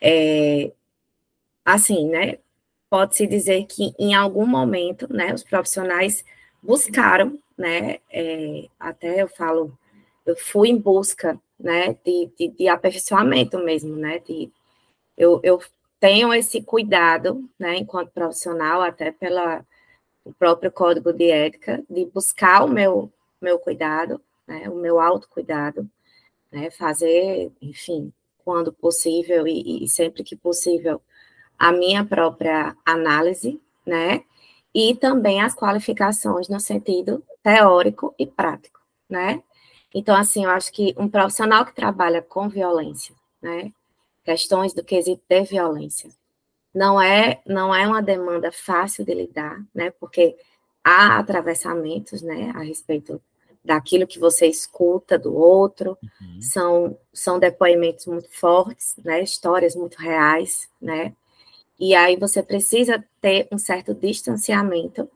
é, assim, né, pode-se dizer que em algum momento, né, os profissionais buscaram, né, é, até eu falo, eu fui em busca, né, de, de, de aperfeiçoamento mesmo, né, de, eu, eu tenho esse cuidado, né, enquanto profissional, até pela o próprio código de ética, de buscar o meu, meu cuidado, né, o meu autocuidado, né, fazer, enfim, quando possível e, e, sempre que possível, a minha própria análise, né, e também as qualificações no sentido teórico e prático, né. Então, assim, eu acho que um profissional que trabalha com violência, né, questões do quesito de violência, não é, não é uma demanda fácil de lidar, né, porque há atravessamentos, né, a respeito daquilo que você escuta do outro, uhum. são, são depoimentos muito fortes, né, histórias muito reais, né, e aí você precisa ter um certo distanciamento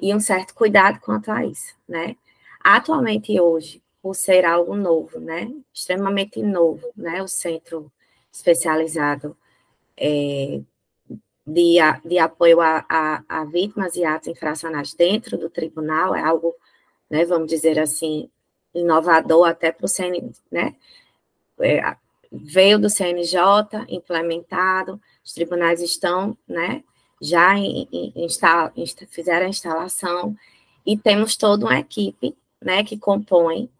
e um certo cuidado quanto a isso, né. Atualmente, hoje, por ser algo novo, né, extremamente novo, né, o centro especializado é, de, de apoio a, a, a vítimas e atos infracionais dentro do tribunal é algo né, vamos dizer assim, inovador até para o CN, né, é, veio do CNJ, implementado, os tribunais estão, né, já em, em, instala, fizeram a instalação, e temos toda uma equipe, né, que compõe,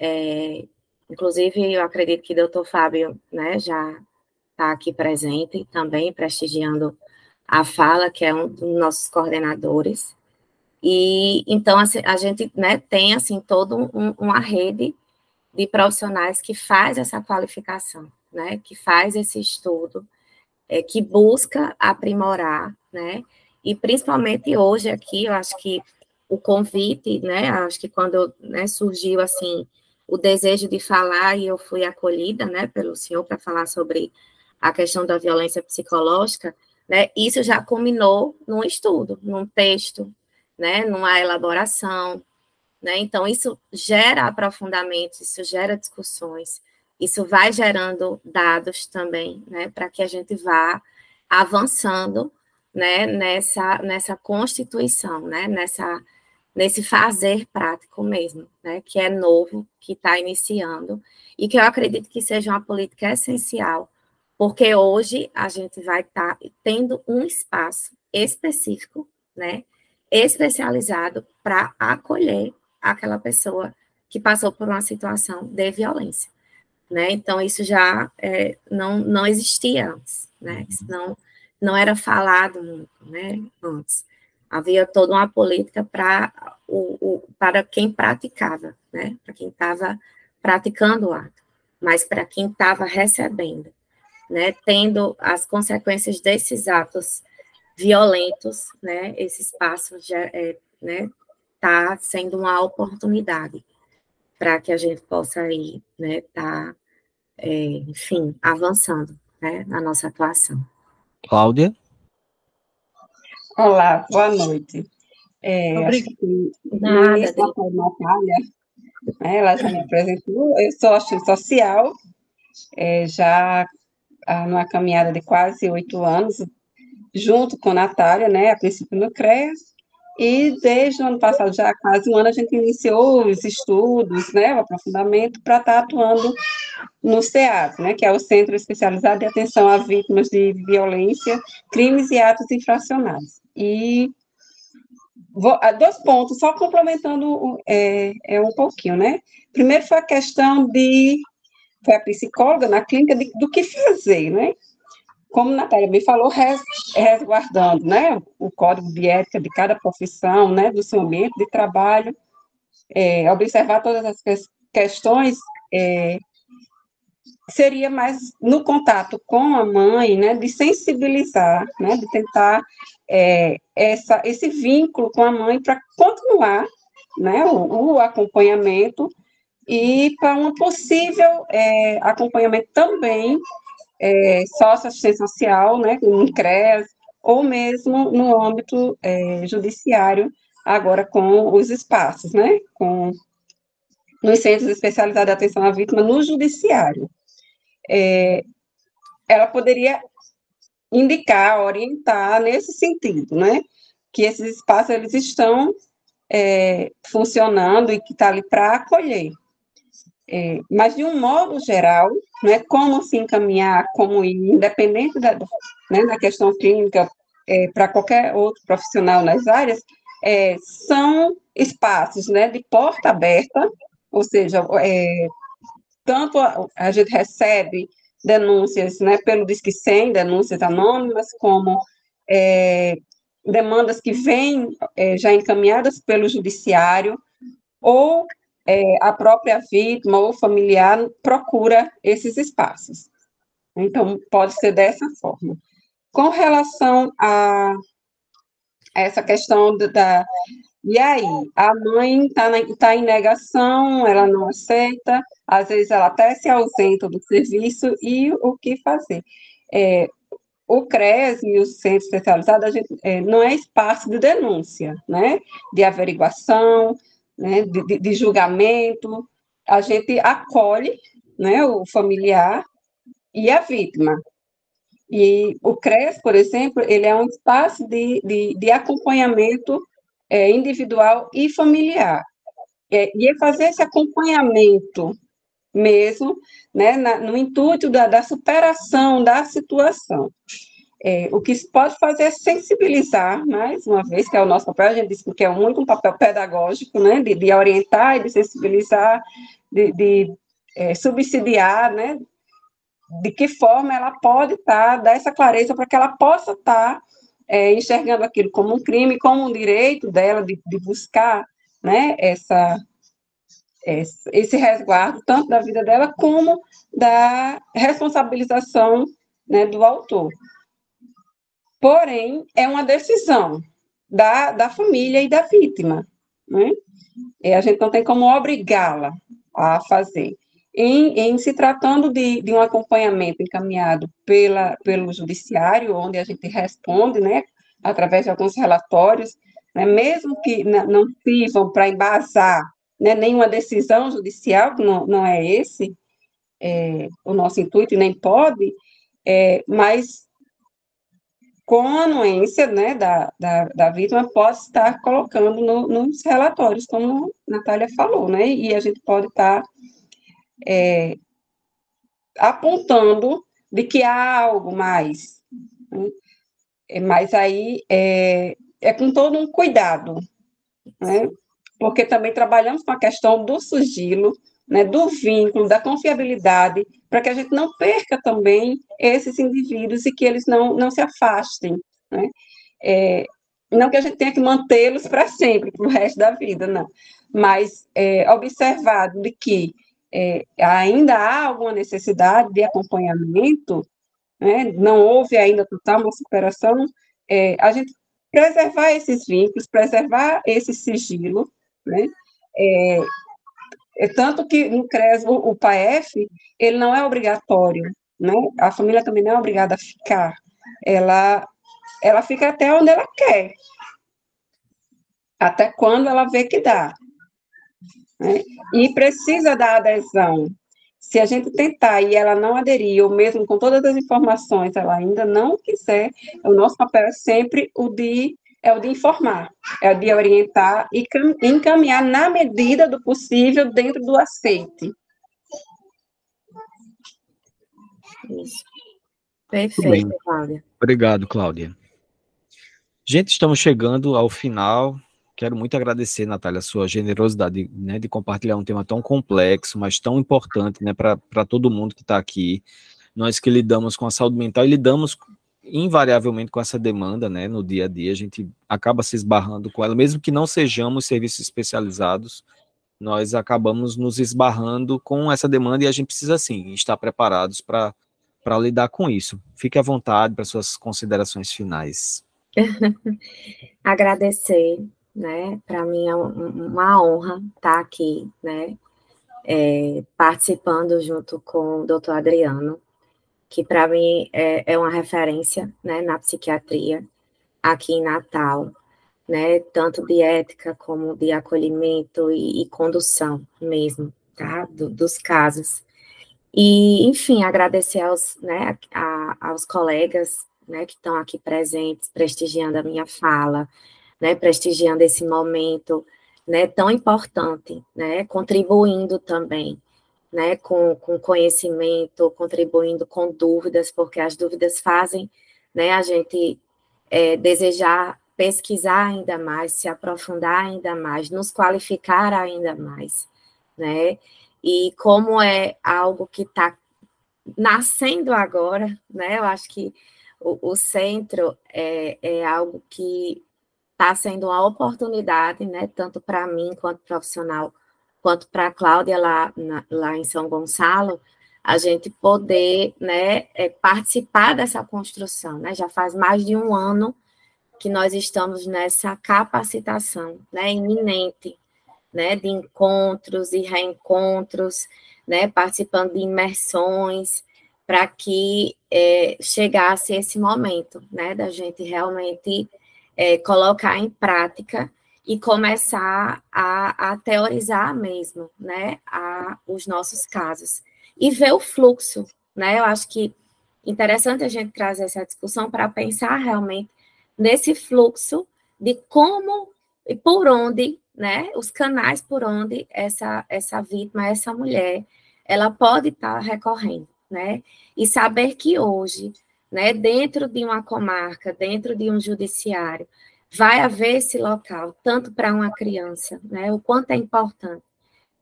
é, inclusive eu acredito que o doutor Fábio, né, já tá aqui presente, também prestigiando a fala, que é um dos nossos coordenadores. E então assim, a gente né, tem assim toda um, uma rede de profissionais que faz essa qualificação, né, que faz esse estudo, é, que busca aprimorar, né, e principalmente hoje aqui, eu acho que o convite, né, acho que quando né, surgiu assim o desejo de falar e eu fui acolhida, né, pelo senhor para falar sobre a questão da violência psicológica, né, isso já culminou num estudo, num texto, né, numa elaboração, né, então isso gera aprofundamentos, isso gera discussões, isso vai gerando dados também, né, para que a gente vá avançando, né, nessa, nessa constituição, né, nessa, nesse fazer prático mesmo, né, que é novo, que está iniciando, e que eu acredito que seja uma política essencial porque hoje a gente vai estar tá tendo um espaço específico, né, especializado para acolher aquela pessoa que passou por uma situação de violência, né? Então isso já é, não não existia antes, né? Isso uhum. não não era falado muito, né? Antes havia toda uma política para o, o para quem praticava, né? Para quem estava praticando o ato, mas para quem estava recebendo né, tendo as consequências desses atos violentos, né, esse espaço já é, né, tá sendo uma oportunidade para que a gente possa ir, né, tá, é, enfim, avançando, né, na nossa atuação. Cláudia? Olá, boa noite. É, Obrigada. Natália, né, ela já me apresentou, eu sou assistente social, é, já numa caminhada de quase oito anos, junto com a Natália, né, a princípio no CREAS, e desde o ano passado, já há quase um ano, a gente iniciou os estudos, né, o aprofundamento, para estar atuando no CEAS, né, que é o Centro Especializado de Atenção a Vítimas de Violência, Crimes e Atos Infracionais. E vou, dois pontos, só complementando é, é um pouquinho, né? Primeiro foi a questão de foi a psicóloga na clínica de, do que fazer, né? Como Natália me falou, res, resguardando, né, o código de ética de cada profissão, né, do seu ambiente de trabalho, é, observar todas as questões, é, seria mais no contato com a mãe, né, de sensibilizar, né, de tentar é, essa, esse vínculo com a mãe para continuar, né, o, o acompanhamento e para um possível é, acompanhamento também é, socioassistência social, né, no CREAS, ou mesmo no âmbito é, judiciário, agora com os espaços, né, com nos centros especializados de atenção à vítima no judiciário. É, ela poderia indicar, orientar nesse sentido, né, que esses espaços eles estão é, funcionando e que está ali para acolher, é, mas, de um modo geral, né, como se encaminhar, como ir, independente da, né, da questão clínica, é, para qualquer outro profissional nas áreas, é, são espaços né, de porta aberta, ou seja, é, tanto a, a, gente recebe denúncias né, pelo Disque 100, denúncias anônimas, como é, demandas que vêm é, já encaminhadas pelo judiciário, ou é, a própria vítima ou familiar procura esses espaços. Então, pode ser dessa forma. Com relação a essa questão da. E aí, a mãe está tá em negação, ela não aceita, às vezes ela até se ausenta do serviço, e o que fazer? É, o CRES e o Centro Especializado gente, é, não é espaço de denúncia, né? De averiguação, né, de, de julgamento, a gente acolhe né, o familiar e a vítima. E o CRES, por exemplo, ele é um espaço de, de, de acompanhamento é, individual e familiar. É, e é fazer esse acompanhamento mesmo, né, na, no intuito da, da superação da situação. É, o que se pode fazer é sensibilizar, mais uma vez, que é o nosso papel, a gente disse que é um papel pedagógico, né, de, de orientar e de sensibilizar, de, de é, subsidiar, né, de que forma ela pode estar, tá, dar essa clareza para que ela possa estar tá, é, enxergando aquilo como um crime, como um direito dela de, de buscar né, essa, esse resguardo, tanto da vida dela como da responsabilização né, do autor. Porém, é uma decisão da, da família e da vítima. Né? E a gente não tem como obrigá-la a fazer. Em, em, se tratando de, de, um acompanhamento encaminhado pela, pelo judiciário, onde a gente responde, né, através de alguns relatórios, né, mesmo que não sirvam para embasar né, nenhuma decisão judicial, que não, não é esse é, o nosso intuito, e nem pode, é, mas com a anuência né, da, da, da vítima, pode estar colocando no, nos relatórios, como a Natália falou, né, e a gente pode estar é, apontando de que há algo mais. Né, é, mas aí é, é com todo um cuidado, né? porque também trabalhamos com a questão do sigilo, né, do vínculo, da confiabilidade, para que a gente não perca também esses indivíduos e que eles não, não se afastem. Né? É, não que a gente tenha que mantê-los para sempre, para o resto da vida, não. Mas é, observado de que é, ainda há alguma necessidade de acompanhamento, né, não houve ainda total uma superação, é, a gente preservar esses vínculos, preservar esse sigilo, né? É, é tanto que no CRES, o, o PAEF, ele não é obrigatório, né? A família também não é obrigada a ficar. Ela, ela fica até onde ela quer. Até quando ela vê que dá. Né? E precisa da adesão. Se a gente tentar e ela não aderir, ou mesmo com todas as informações, ela ainda não quiser, o nosso papel é sempre o de é o de informar, é o de orientar e encaminhar na medida do possível dentro do aceite. Isso. Perfeito, Cláudia. Obrigado, Cláudia. Gente, estamos chegando ao final. Quero muito agradecer, Natália, a sua generosidade né, de compartilhar um tema tão complexo, mas tão importante né, para todo mundo que está aqui. Nós que lidamos com a saúde mental e lidamos invariavelmente com essa demanda, né, no dia a dia, a gente acaba se esbarrando com ela, mesmo que não sejamos serviços especializados, nós acabamos nos esbarrando com essa demanda e a gente precisa, sim, estar preparados para lidar com isso. Fique à vontade para suas considerações finais. <laughs> Agradecer, né, para mim é uma honra estar aqui, né, é, participando junto com o doutor Adriano, que para mim é, é, uma referência né, na psiquiatria aqui em Natal, né, tanto de ética como de acolhimento e, e condução mesmo, tá, Do, dos casos. E, enfim, agradecer aos, né, a, aos colegas, né, que estão aqui presentes, prestigiando a minha fala, né, prestigiando esse momento, né, tão importante, né, contribuindo também né, com, com conhecimento, contribuindo com dúvidas, porque as dúvidas fazem né, a gente é, desejar pesquisar ainda mais, se aprofundar ainda mais, nos qualificar ainda mais, né? E como é algo que está nascendo agora, né? Eu acho que o, o centro é, é algo que está sendo uma oportunidade, né? Tanto para mim quanto profissional quanto para a Cláudia lá, na, lá em São Gonçalo, a gente poder né, é, participar dessa construção. Né? Já faz mais de um ano que nós estamos nessa capacitação né, iminente, né, de encontros e reencontros, né, participando de imersões, para que é, chegasse esse momento né, da gente realmente é, colocar em prática e começar a, a teorizar mesmo, né, a, os nossos casos e ver o fluxo, né? Eu acho que interessante a gente trazer essa discussão para pensar realmente nesse fluxo de como e por onde, né, os canais por onde essa essa vítima, essa mulher, ela pode estar tá recorrendo, né? E saber que hoje, né, dentro de uma comarca, dentro de um judiciário, vai haver esse local, tanto para uma criança, né? O quanto é importante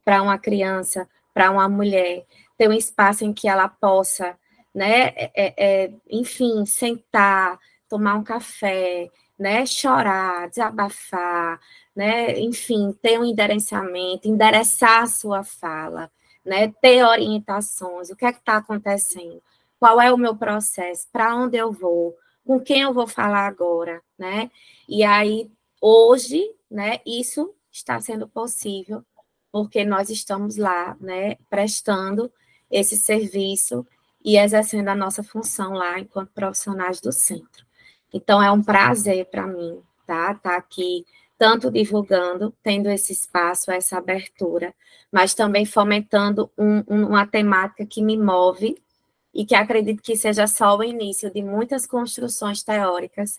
para uma criança, para uma mulher, ter um espaço em que ela possa né? É, é, é, enfim, sentar, tomar um café, né? Chorar, desabafar, né? Enfim, ter um endereçamento, endereçar a sua fala, né? Ter orientações, o que é que está acontecendo, qual é o meu processo, para onde eu vou, com quem eu vou falar agora, né? E aí, hoje, né, isso está sendo possível porque nós estamos lá, né, prestando esse serviço e exercendo a nossa função lá enquanto profissionais do centro. Então, é um prazer para mim, tá? Tá aqui, tanto divulgando, tendo esse espaço, essa abertura, mas também fomentando um, um, uma temática que me move e que acredito que seja só o início de muitas construções teóricas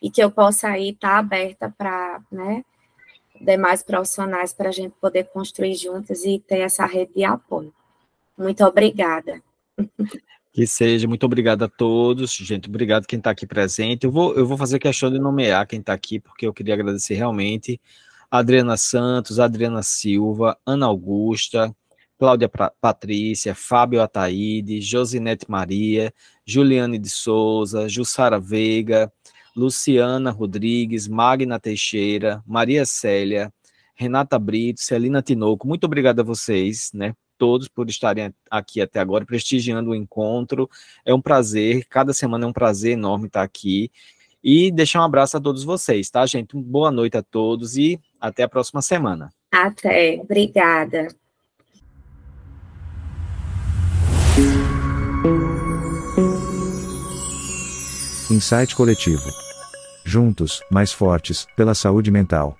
e que eu possa aí estar tá aberta para, né, demais profissionais para a gente poder construir juntas e ter essa rede de apoio. Muito obrigada. Que seja, muito obrigado a todos, gente, obrigado quem está aqui presente. Eu vou, eu vou fazer questão de nomear quem está aqui, porque eu queria agradecer realmente Adriana Santos, Adriana Silva, Ana Augusta, Cláudia Patrícia, Fábio Ataíde, Josinete Maria, Juliane de Souza, Jussara Veiga, Luciana Rodrigues, Magna Teixeira, Maria Célia, Renata Brito, Celina Tinoco. Muito obrigado a vocês, né? Todos por estarem aqui até agora, prestigiando o encontro. É um prazer, cada semana é um prazer enorme estar aqui. E deixar um abraço a todos vocês, tá, gente? Boa noite a todos e até a próxima semana. Até, obrigada. Insight coletivo. Juntos, mais fortes, pela saúde mental.